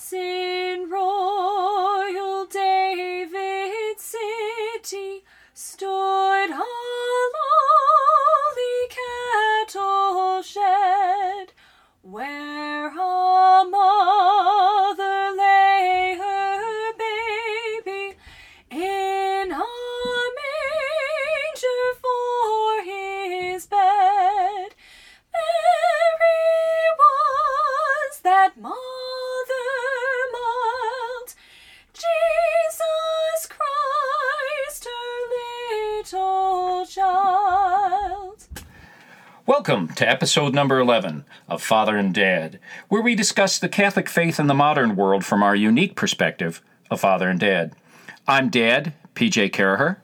Once to episode number 11 of Father and Dad, where we discuss the Catholic faith in the modern world from our unique perspective of Father and Dad. I'm Dad, PJ Caraher.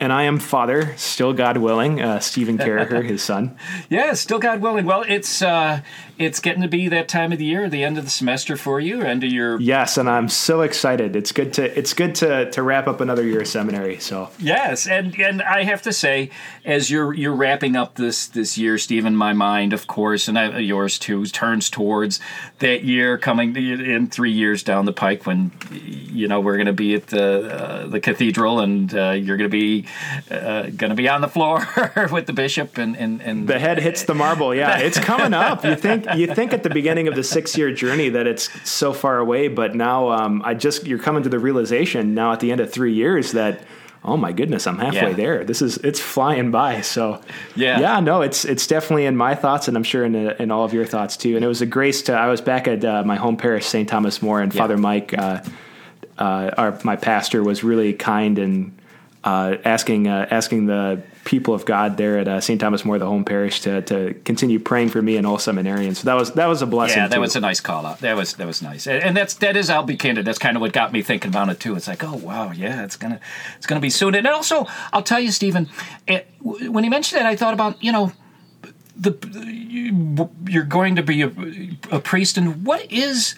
And I am father, still God willing, uh, Stephen Carraher, his son. Yeah, still God willing. Well, it's uh, it's getting to be that time of the year, the end of the semester for you, end of your Yes, and I'm so excited. It's good to it's good to to wrap up another year of seminary. So Yes, and and I have to say, as you're you're wrapping up this this year, Stephen, my mind, of course, and I, yours too, turns towards that year coming in three years down the pike when you know we're going to be at the uh, the cathedral, and uh, you're going to be uh, going to be on the floor with the bishop, and and, and the head hits the marble. Yeah, it's coming up. You think you think at the beginning of the six year journey that it's so far away, but now um, I just you're coming to the realization now at the end of three years that oh my goodness, I'm halfway Yeah. there. This is it's flying by. So Yeah. yeah, no, it's it's definitely in my thoughts, and I'm sure in in all of your thoughts too. And it was a grace to. I was back at uh, my home parish, St. Thomas More, and Father Mike, uh, uh, our my pastor, was really kind and uh, asking uh, asking the people of God there at uh, St. Thomas More, the home parish, to to continue praying for me and all seminarians. So that was that was a blessing. Yeah, that too. was a nice call out. That was that was nice, and, that's that is. I'll be candid. That's kind of what got me thinking about it too. It's like, oh wow, yeah, it's gonna it's gonna be soon. And also, I'll tell you, Stephen, it, when he mentioned that, I thought about you know the you, you're going to be a, a priest, and what is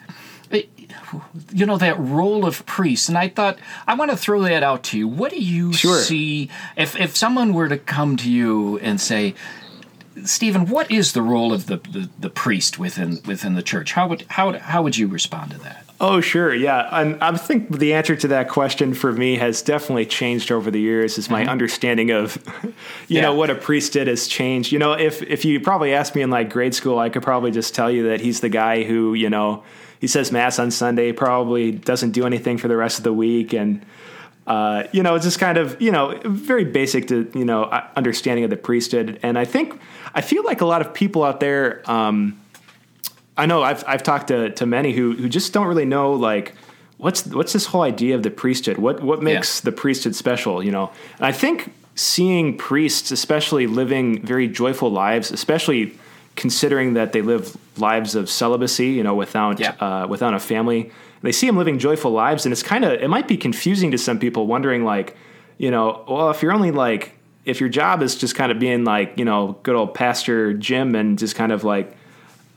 you know that role of priest and i thought i want to throw that out to you what do you Sure. see if if someone were to come to you and say Stephen, what is the role of the, the, the priest within within the church? How would how how would you respond to that? Oh, sure. Yeah. And I think the answer to that question for me has definitely changed over the years is my understanding of, you know, what a priest did has changed. You know, if, if you probably asked me in like grade school, I could probably just tell you that he's the guy who, you know, he says mass on Sunday, probably doesn't do anything for the rest of the week. And, uh, you know, it's just kind of, you know, very basic to, you know, understanding of the priesthood. And I think, I feel like a lot of people out there, um, I know I've I've talked to, to many who who just don't really know like what's what's this whole idea of the priesthood? What what makes the priesthood special? You know, and I think seeing priests, especially living very joyful lives, especially considering that they live lives of celibacy, you know, without Yeah. uh, without a family, they see them living joyful lives, and it's kind of it might be confusing to some people, wondering like, you know, well, if you're only like if your job is just kind of being like you know good old pastor Jim and just kind of like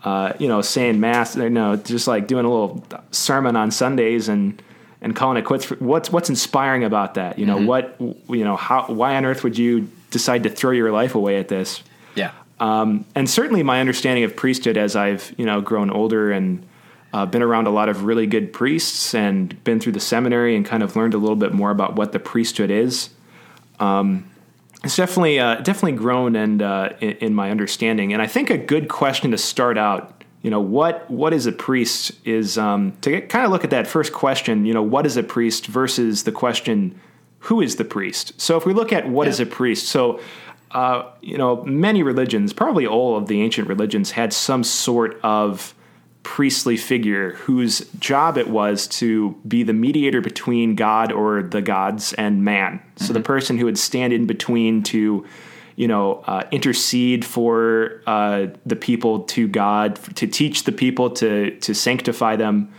uh, you know, saying mass, you know, just like doing a little sermon on Sundays and and calling it quits. For, what's what's inspiring about that? You know, what you know, how why on earth would you decide to throw your life away at this? Yeah, And certainly, my understanding of priesthood as I've you know grown older and uh, been around a lot of really good priests and been through the seminary and kind of learned a little bit more about what the priesthood is. Um, it's definitely uh, definitely grown and uh, in, in my understanding. And I think a good question to start out, you know, what what is a priest is um, to get, kind of look at that first question. You know, what is a priest versus the question, who is the priest? So if we look at what is Yeah. a priest, so uh, you know, many religions, probably all of the ancient religions, had some sort of priestly figure whose job it was to be the mediator between God or the gods and man. So the person who would stand in between to, you know, uh, intercede for uh, the people to God, to teach the people, to to sanctify them,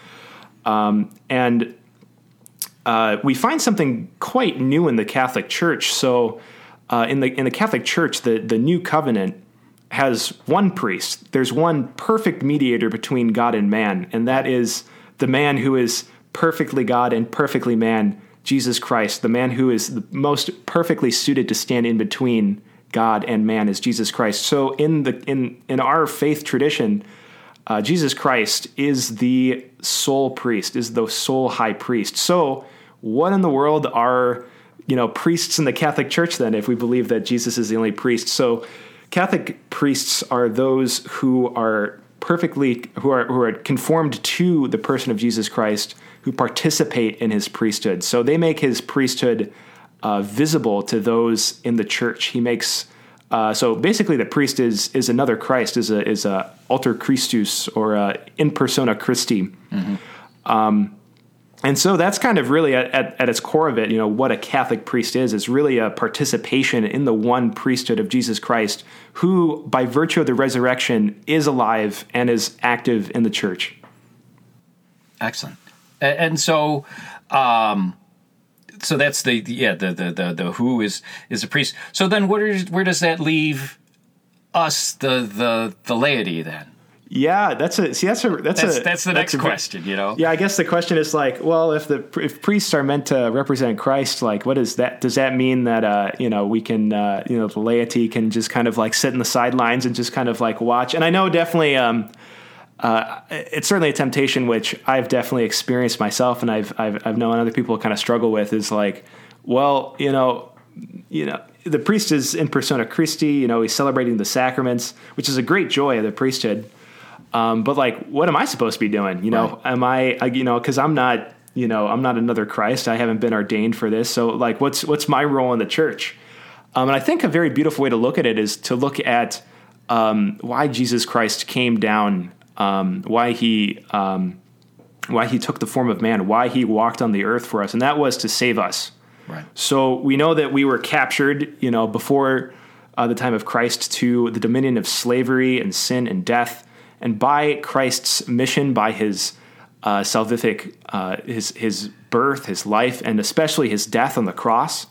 um, and uh, we find something quite new in the Catholic Church. So, uh, in the in the Catholic Church, the the New Covenant has one priest. There's one perfect mediator between God and man, and that is the man who is perfectly God and perfectly man, Jesus Christ. The man who is the most perfectly suited to stand in between God and man is Jesus Christ. So, in the in in our faith tradition. uh, Jesus Christ is the sole priest, is the sole high priest. So, what in the world are you know priests in the Catholic Church then? If we believe that Jesus is the only priest, so Catholic priests are those who are perfectly who are who are conformed to the person of Jesus Christ, who participate in his priesthood. So they make his priesthood uh, visible to those in the church. He makes uh, so basically, the priest is is another Christ, is a is a alter Christus or a in persona Christi. Mm-hmm. Um, and so that's kind of really at, at, at, its core of it, you know, what a Catholic priest is, is really a participation in the one priesthood of Jesus Christ, who, by virtue of the resurrection, is alive and is active in the church. Excellent. And so, um, so that's the, yeah the, the the the who is is a priest. So then where where does that leave us the the the laity then? Yeah, that's a see. That's a that's, that's a that's the next question. You know. Yeah, I guess the question is like, well, if the if priests are meant to represent Christ, like, what is that? Does that mean that uh, you know we can uh, you know the laity can just kind of like sit in the sidelines and just kind of like watch? And I know definitely. Um, uh, it's certainly a temptation which I've definitely experienced myself, and I've, I've I've known other people kind of struggle with. Is like, well, you know, you know, the priest is in persona Christi. You know, he's celebrating the sacraments, which is a great joy of the priesthood. Um, but like, what am I supposed to be doing? You know, right. am I, I you know, because I'm not, you know, I'm not another Christ. I haven't been ordained for this. So like, what's what's my role in the church? Um, and I think a very beautiful way to look at it is to look at um, why Jesus Christ came down um, why he um, why he took the form of man, why he walked on the earth for us, and that was to save us. Right. So we know that we were captured, you know, before uh, the time of Christ to the dominion of slavery and sin and death, and by Christ's mission, by his uh, salvific, uh, his his birth, his life, and especially his death on the cross.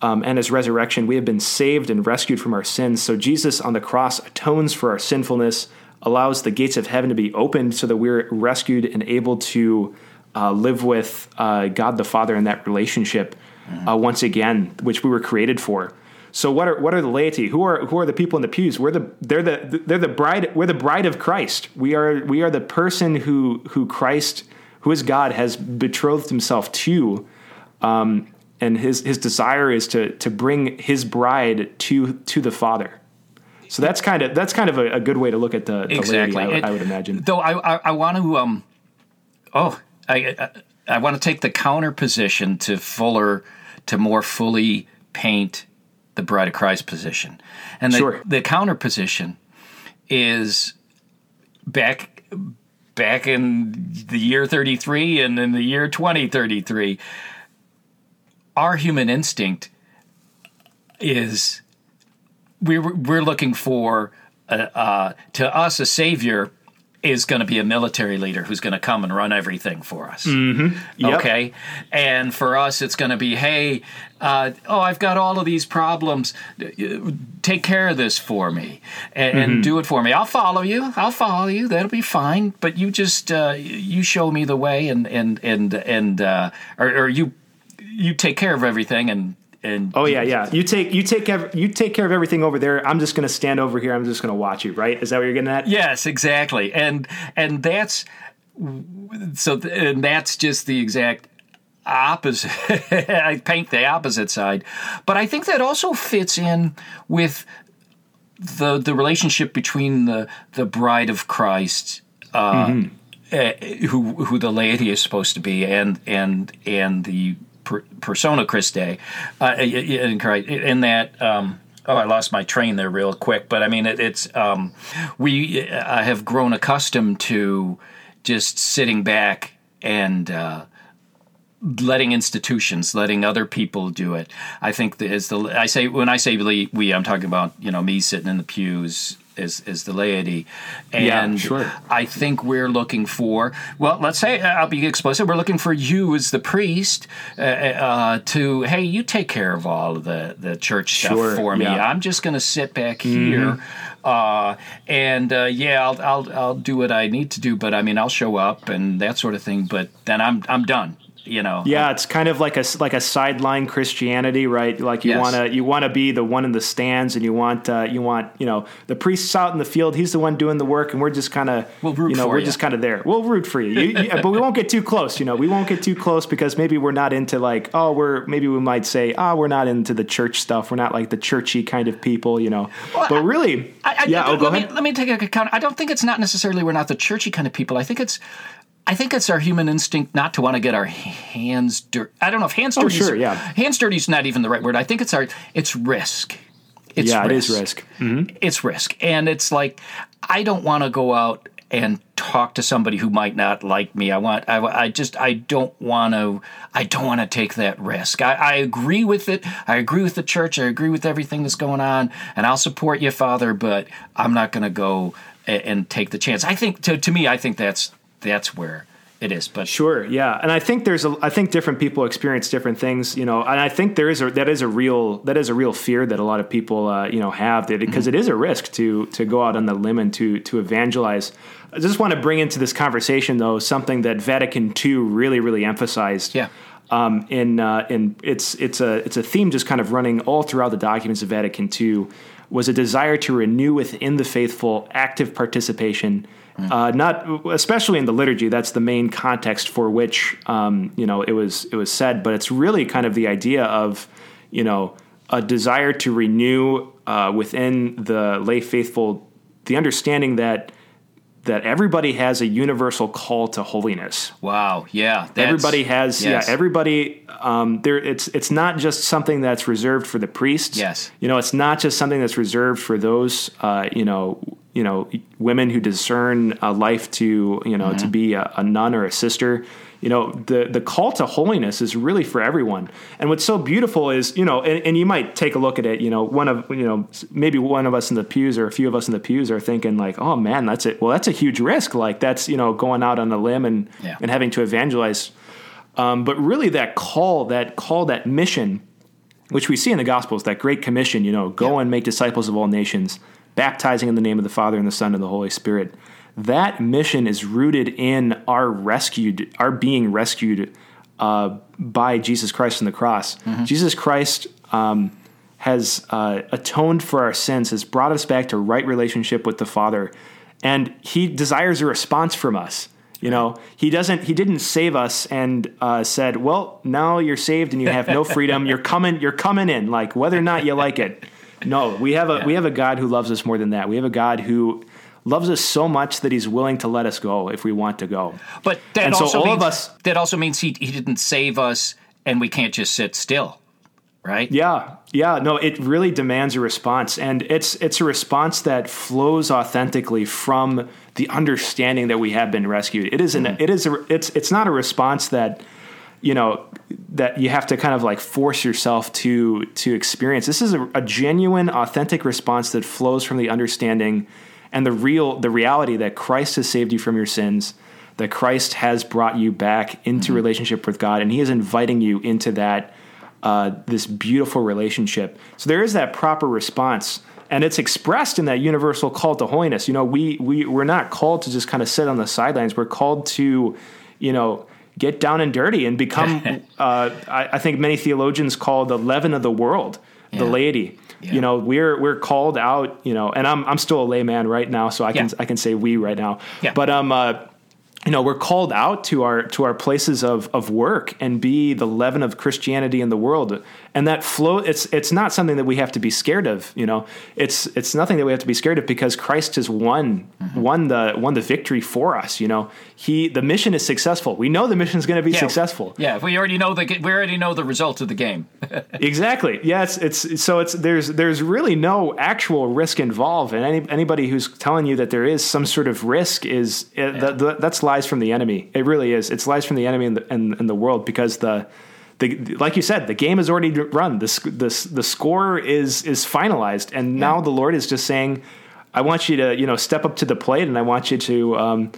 Um, and his resurrection, we have been saved and rescued from our sins. So Jesus on the cross atones for our sinfulness, allows the gates of heaven to be opened so that we're rescued and able to uh, live with uh, God the Father in that relationship mm-hmm. uh, once again, which we were created for. So what are what are the laity? Who are who are the people in the pews? We're the they're the they're the bride. We're the bride of Christ. We are we are the person who who Christ, who is God, has betrothed Himself to, um, and his his desire is to to bring His bride to to the Father. So that's kind of that's kind of a, a good way to look at the, the exactly. laity, I, I, would imagine. Though I I, I want to um oh I I, I want to take the counter position to fuller to more fully paint the Bride of Christ position, and the, sure. the counter position is back back in the year 33 and in the year 2033 our human instinct is we're we're looking for uh, uh, to us a savior is going to be a military leader who's going to come and run everything for us. Mm-hmm. Yep. Okay, and for us, it's going to be, hey, uh, oh, I've got all of these problems. Take care of this for me and, mm-hmm. and, do it for me. I'll follow you. I'll follow you. That'll be fine. But you just uh, you show me the way and and and and uh, or, or you you take care of everything and and oh yeah yeah. you take you take care you take care of everything over there. I'm just going to stand over here. I'm just going to watch you right? Is that what you're getting at? Yes exactly. And and that's so and that's just the exact opposite i paint the opposite side. But i think that also fits in with the the relationship between the the bride of christ uh, mm-hmm. uh, who who the laity is supposed to be and and and the per, persona Christi, uh, in, in that. Um, oh, I lost my train there real quick, but I mean, it, it's um, we I have grown accustomed to just sitting back and uh, letting institutions, letting other people do it. I think that is the I say when I say we, I'm talking about you know me sitting in the pews as, as the laity. And yeah, sure. I think we're looking for, well, let's say, I'll be explicit, we're looking for you as the priest uh, uh, to, hey, you take care of all of the, the church stuff sure, for me. Yeah. I'm just going to sit back mm-hmm. here. Uh, and uh, yeah, I'll, I'll I'll do what I need to do, but I mean I'll show up and that sort of thing. But then I'm I'm done you know. Yeah, it's kind of like a like a sideline Christianity, right? Like you Yes. want to you want to be the one in the stands, and you want uh, you want you know the priest's out in the field. He's the one doing the work, and we're just kind of We'll root you know for we're you. just kind of there. We'll root for you, You- you- but we won't get too close. You know, we won't get too close because maybe we're not into like oh we're maybe we might say oh we're not into the church stuff. We're not like the churchy kind of people, you know. but really, I, I, yeah. I- Oh, go let ahead. Me, let me take a account. I don't think it's not necessarily we're not the churchy kind of people. I think it's, I think it's our human instinct not to want to get our hands dirty. I don't know if hands dirty. Oh, sure, is, yeah. Hands dirty is not even the right word. I think it's our. It's risk. It's yeah, risk. it is risk. Mm-hmm. It's risk, and it's like I don't want to go out and talk to somebody who might not like me. I want. I, I just. I don't want to. I don't want to take that risk. I, I agree with it. I agree with the church. I agree with everything that's going on, and I'll support you, Father. But I'm not going to go and, and take the chance. I think to to me, I think that's that's where it is. But Sure, yeah, and I think there's a, I think different people experience different things, you know, and I think there is a that is a real that is a real fear that a lot of people uh, you know have that because Mm-hmm. it is a risk to to go out on the limb and to to evangelize. I just want to bring into this conversation though something that Vatican II really really emphasized. Yeah. Um, in uh, in it's it's a it's a theme just kind of running all throughout the documents of Vatican II was a desire to renew within the faithful active participation uh, not especially in the liturgy. That's the main context for which um, you know it was it was said. But it's really kind of the idea of you know a desire to renew uh, within the lay faithful the understanding that that everybody has a universal call to holiness. wow, yeah, Everybody has, yes. yeah. Everybody, um, there. It's it's not just something that's reserved for the priests. Yes. you know, it's not just something that's reserved for those, uh, you know, you know, women who discern a life to, you know, to Mm-hmm. be a, a nun or a sister. You know, the the call to holiness is really for everyone. And what's so beautiful is, you know, and, and you might take a look at it. You know, one of you know maybe one of us in the pews or a few of us in the pews are thinking like, oh man, that's it. Well, that's a huge risk. Like that's you know going out on a limb and Yeah. and having to evangelize. Um, but really, that call, that call, that mission, which we see in the Gospels, that great commission, you know, go and make disciples of all nations, baptizing in the name of the Father and the Son and the Holy Spirit. That mission is rooted in our rescued, our being rescued uh, by Jesus Christ on the cross. Jesus Christ um, has uh, atoned for our sins, has brought us back to right relationship with the Father, and He desires a response from us. You know, he doesn't. He didn't save us and uh, said, "Well, now you're saved and you have no freedom. You're coming. You're coming in, like whether or not you like it." No, we have a we have a God who loves us more than that. We have a God who loves us so much that He's willing to let us go if we want to go. But that And so also all means us- that also means he he didn't save us, and we can't just sit still, right? Yeah, yeah, no, it really demands a response, and it's it's a response that flows authentically from the understanding that we have been rescued. It is an hmm. it is a it's it's not a response that you know that you have to kind of like force yourself to to experience. This is a, a genuine, authentic response that flows from the understanding and the real the reality that Christ has saved you from your sins. That Christ has brought you back into relationship with God, and He is inviting you into that uh, this beautiful relationship. So there is that proper response, and it's expressed in that universal call to holiness. You know, we we we're not called to just kind of sit on the sidelines. We're called to, you know, get down and dirty and become. uh, I, I think many theologians call the leaven of the world, the laity. Yeah. You know, we're we're called out. You know, and I'm I'm still a layman right now, so I can Yeah. I can say we right now. Yeah. But um. Uh, you know we're called out to our to our places of of work and be the leaven of Christianity in the world. And that flow it's it's not something that we have to be scared of you know. It's it's nothing that we have to be scared of because Christ has won Mm-hmm. won the won the victory for us you know. He the mission is successful. We know the mission is going to be Yeah. successful. Yeah, we already know the we already know the result of the game. exactly. Yeah it's, it's so it's there's there's really no actual risk involved. And any anybody who's telling you that there is some sort of risk is that, that, that's lies from the enemy it really is it's lies from the enemy and the, the world because the the, like you said, the game is already run. The, sc- the, the score is is finalized, and now the Lord is just saying, "I want you to, you know, step up to the plate, and I want you to, um,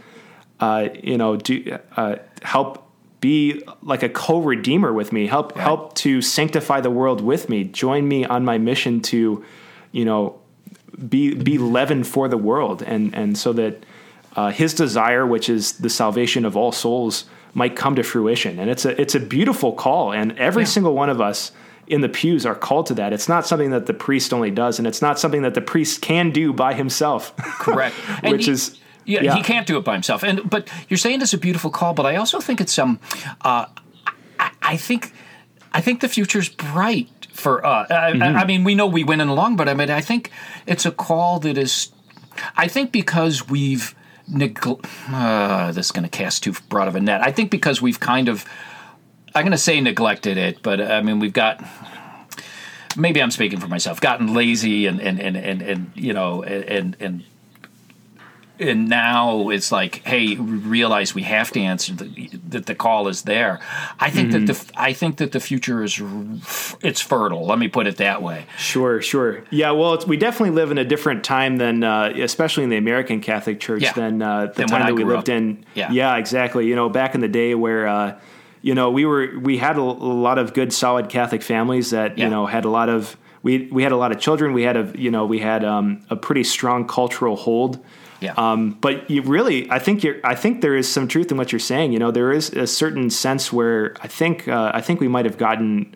uh, you know, do uh, help be like a co-redeemer with me. Help help to sanctify the world with me. Join me on my mission to, you know, be be leaven for the world, and and so that uh, His desire, which is the salvation of all souls, might come to fruition. And it's a it's a beautiful call, and every Yeah. single one of us in the pews are called to that. It's not something that the priest only does, and it's not something that the priest can do by himself. Correct. Which he- is yeah, yeah. he can't do it by himself. And but you're saying it's a beautiful call, but I also think it's um, uh, I, I think I think the future's bright for us. I, Mm-hmm. I, I mean, we know we went in along, but I mean, I think it's a call that is. I think because we've uh, this is going to cast too broad of a net. I think because we've kind of. I'm going to say neglected it, but I mean we've got maybe I'm speaking for myself, gotten lazy and and and and, and you know and and and now it's like, hey, we realize we have to answer the, that the call is there. I think that the I think that the future is it's fertile. Let me put it that way. Sure, sure. Yeah, well, it's, we definitely live in a different time than, uh, especially in the American Catholic Church, Yeah. than uh, the Than time that we lived up. in. Yeah. exactly. You know, back in the day where, uh, you know, we were we had a, a lot of good, solid Catholic families that Yeah. you know had a lot of we we had a lot of children. We had a you know we had um, a pretty strong cultural hold. Yeah. Um, but you really, I think you're, I think there is some truth in what you're saying. You know, there is a certain sense where I think, uh, I think we might have gotten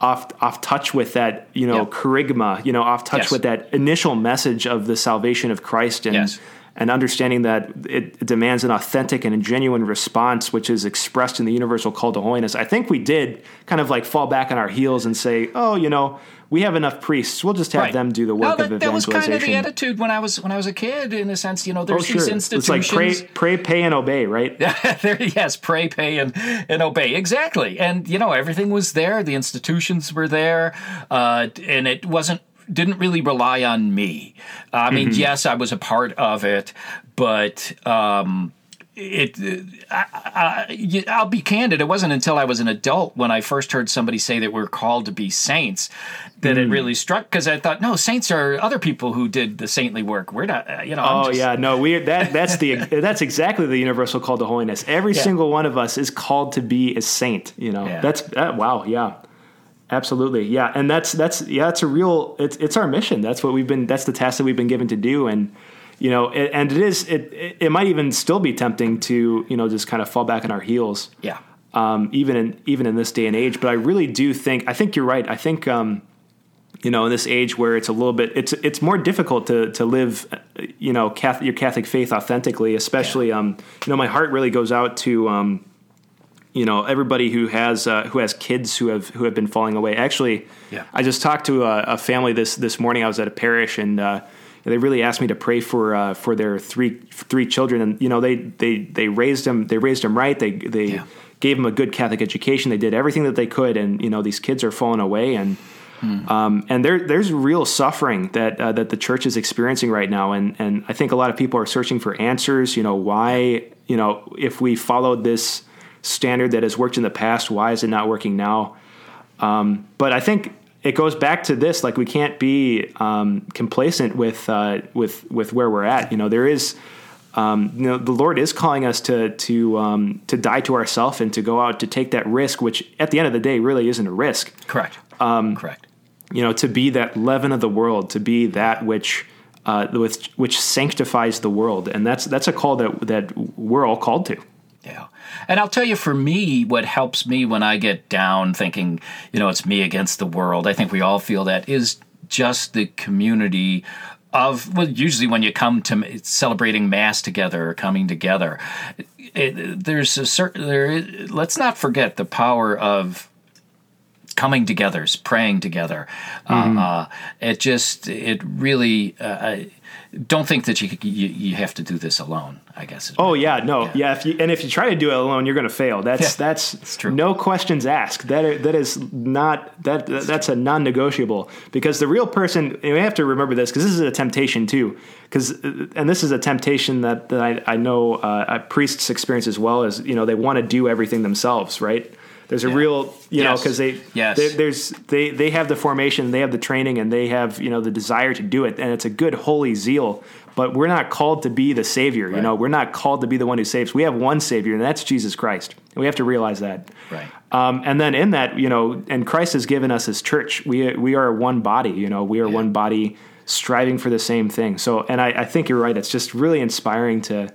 off, off touch with that, you know, Yeah. charisma, you know, off touch Yes. with that initial message of the salvation of Christ and, Yes. And understanding that it, demands an authentic and a genuine response, which is expressed in the universal call to holiness. I think we did kind of like fall back on our heels and say, oh, you know, we have enough priests. We'll just have Right. them do the No, work that, of that was kind of the attitude when I was when I was a kid. In a sense, you know, Oh, there's sure. these It's institutions. like pray, pray, pay, and obey, right? there, yes, pray, pay, and, and obey. Exactly. And, you know, everything was there. The institutions were there. Uh, and it wasn't, didn't really rely on me. I mean, Mm-hmm. yes, I was a part of it, but, um, it, I, I, I- I'll be candid. It wasn't until I was an adult when I first heard somebody say that we're called to be saints that Mm. it really struck. Because I thought, no, saints are other people who did the saintly work. We're not, uh, you know. I'm Oh just- yeah, no, we that that's the that's exactly the universal call to holiness. Every Yeah. single one of us is called to be a saint. You know, Yeah. that's that, wow, yeah, absolutely, yeah, and that's that's yeah, it's a real it's it's our mission. That's what we've been. That's the task that we've been given to do, and you know, it, and it is it it- might even still be tempting to you know just kind of fall back on our heels. Yeah. um, even in even in this day and age. But I really do think I think you're right. I think um, you know in this age where it's a little bit it's it's more difficult to to live you know Catholic, your Catholic faith authentically. Especially um, you know my heart really goes out to um, you know everybody who has uh, who has kids who have who have been falling away. Actually, Yeah. I just talked to a, a family this this morning. I was at a parish and. Uh, they really asked me to pray for uh, for their three three children, and you know they they they raised them they raised them right. They they Yeah. gave them a good Catholic education. They did everything that they could, and you know these kids are falling away, and um, and there there's real suffering that uh, that the church is experiencing right now, and and I think a lot of people are searching for answers. You know why you know if we followed this standard that has worked in the past, why is it not working now? Um, but I think it goes back to this: like we can't be um, complacent with uh, with with where we're at. You know, there is, um, you know, the Lord is calling us to to um, to die to ourselves and to go out to take that risk, which at the end of the day really isn't a risk. Correct. Um, Correct. You know, to be that leaven of the world, to be that which. Uh, which, which sanctifies the world, and that's that's a call that that we're all called to. Yeah. And I'll tell you, for me, what helps me when I get down thinking, you know, it's me against the world, I think we all feel that, is just the community of, well, usually when you come to celebrating Mass together or coming together, it, there's a certain, there is, let's not forget the power of coming together, praying together. Uh, uh, it just, it really, uh, don't think that you, you, you have to do this alone, I guess. Oh yeah, no, yeah. If you and if you try to do it alone, you're going to fail. That's Yeah, that's true. no questions asked. That that is not that that's a non-negotiable because the real person. And we have to remember this because this is a temptation too. Because and this is a temptation that, that I, I know uh, priests experience as well. As you know, they want to do everything themselves, right? There's a Yeah. real, you know, because they, Yes. they, there's they they have the formation, they have the training, and they have you know the desire to do it, and it's a good holy zeal. But we're not called to be the savior. You know, we're not called to be the one who saves. We have one savior, and that's Jesus Christ. And we have to realize that. Right. Um, and then in that, you know, and Christ has given us His church. We we are one body. You know, we are Yeah. one body, striving for the same thing. So, and I, I think you're right. It's just really inspiring to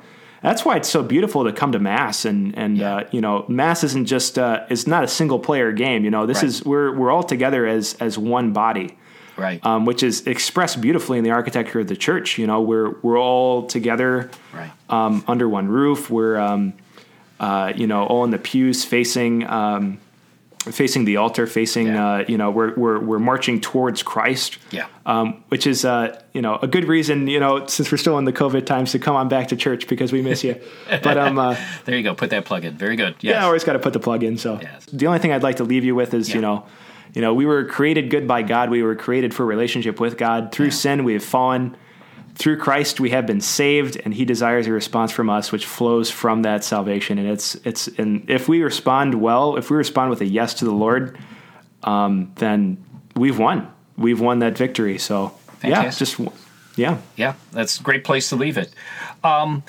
that's why it's so beautiful to come to mass and and Yeah. uh, you know mass isn't just uh, it's not a single player game you know this Right. is we're we're all together as as one body Right. um, which is expressed beautifully in the architecture of the church you know we're we're all together right. um, under one roof we're um, uh, you know all in the pews facing um, facing the altar facing Yeah. uh, you know we're, we're we're marching towards Christ Yeah. um, which is uh, you know a good reason you know since we're still in the COVID times to come on back to church because we miss you. But um, uh, There you go. Put that plug in. Very good. Yes. yeah, I always got to put the plug in. So Yes. the only thing I'd like to leave you with is Yeah. you know, you know, we were created good by God. We were created for relationship with God. Through sin, we have fallen. Through Christ, we have been saved, and He desires a response from us, which flows from that salvation. And it's it's and if we respond well, if we respond with a yes to the Lord, um, then we've won. We've won that victory. So yeah, just yeah. Yeah, that's a great place to leave it. Um,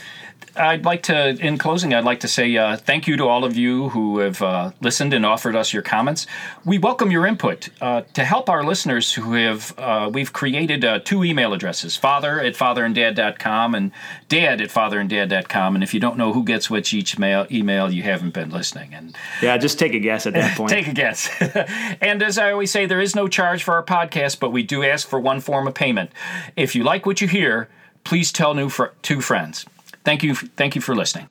I'd like to, in closing, I'd like to say uh, thank you to all of you who have uh, listened and offered us your comments. We welcome your input. Uh, to help our listeners who have, uh, we've created uh, two email addresses father at fatheranddad.com and dad at fatheranddad.com. And if you don't know who gets which each mail, email, you haven't been listening. And Yeah, just take a guess at that point. Take a guess. and as I always say, there is no charge for our podcast, but we do ask for one form of payment. If you like what you hear, please tell new fr- two friends. Thank you. Thank you for listening.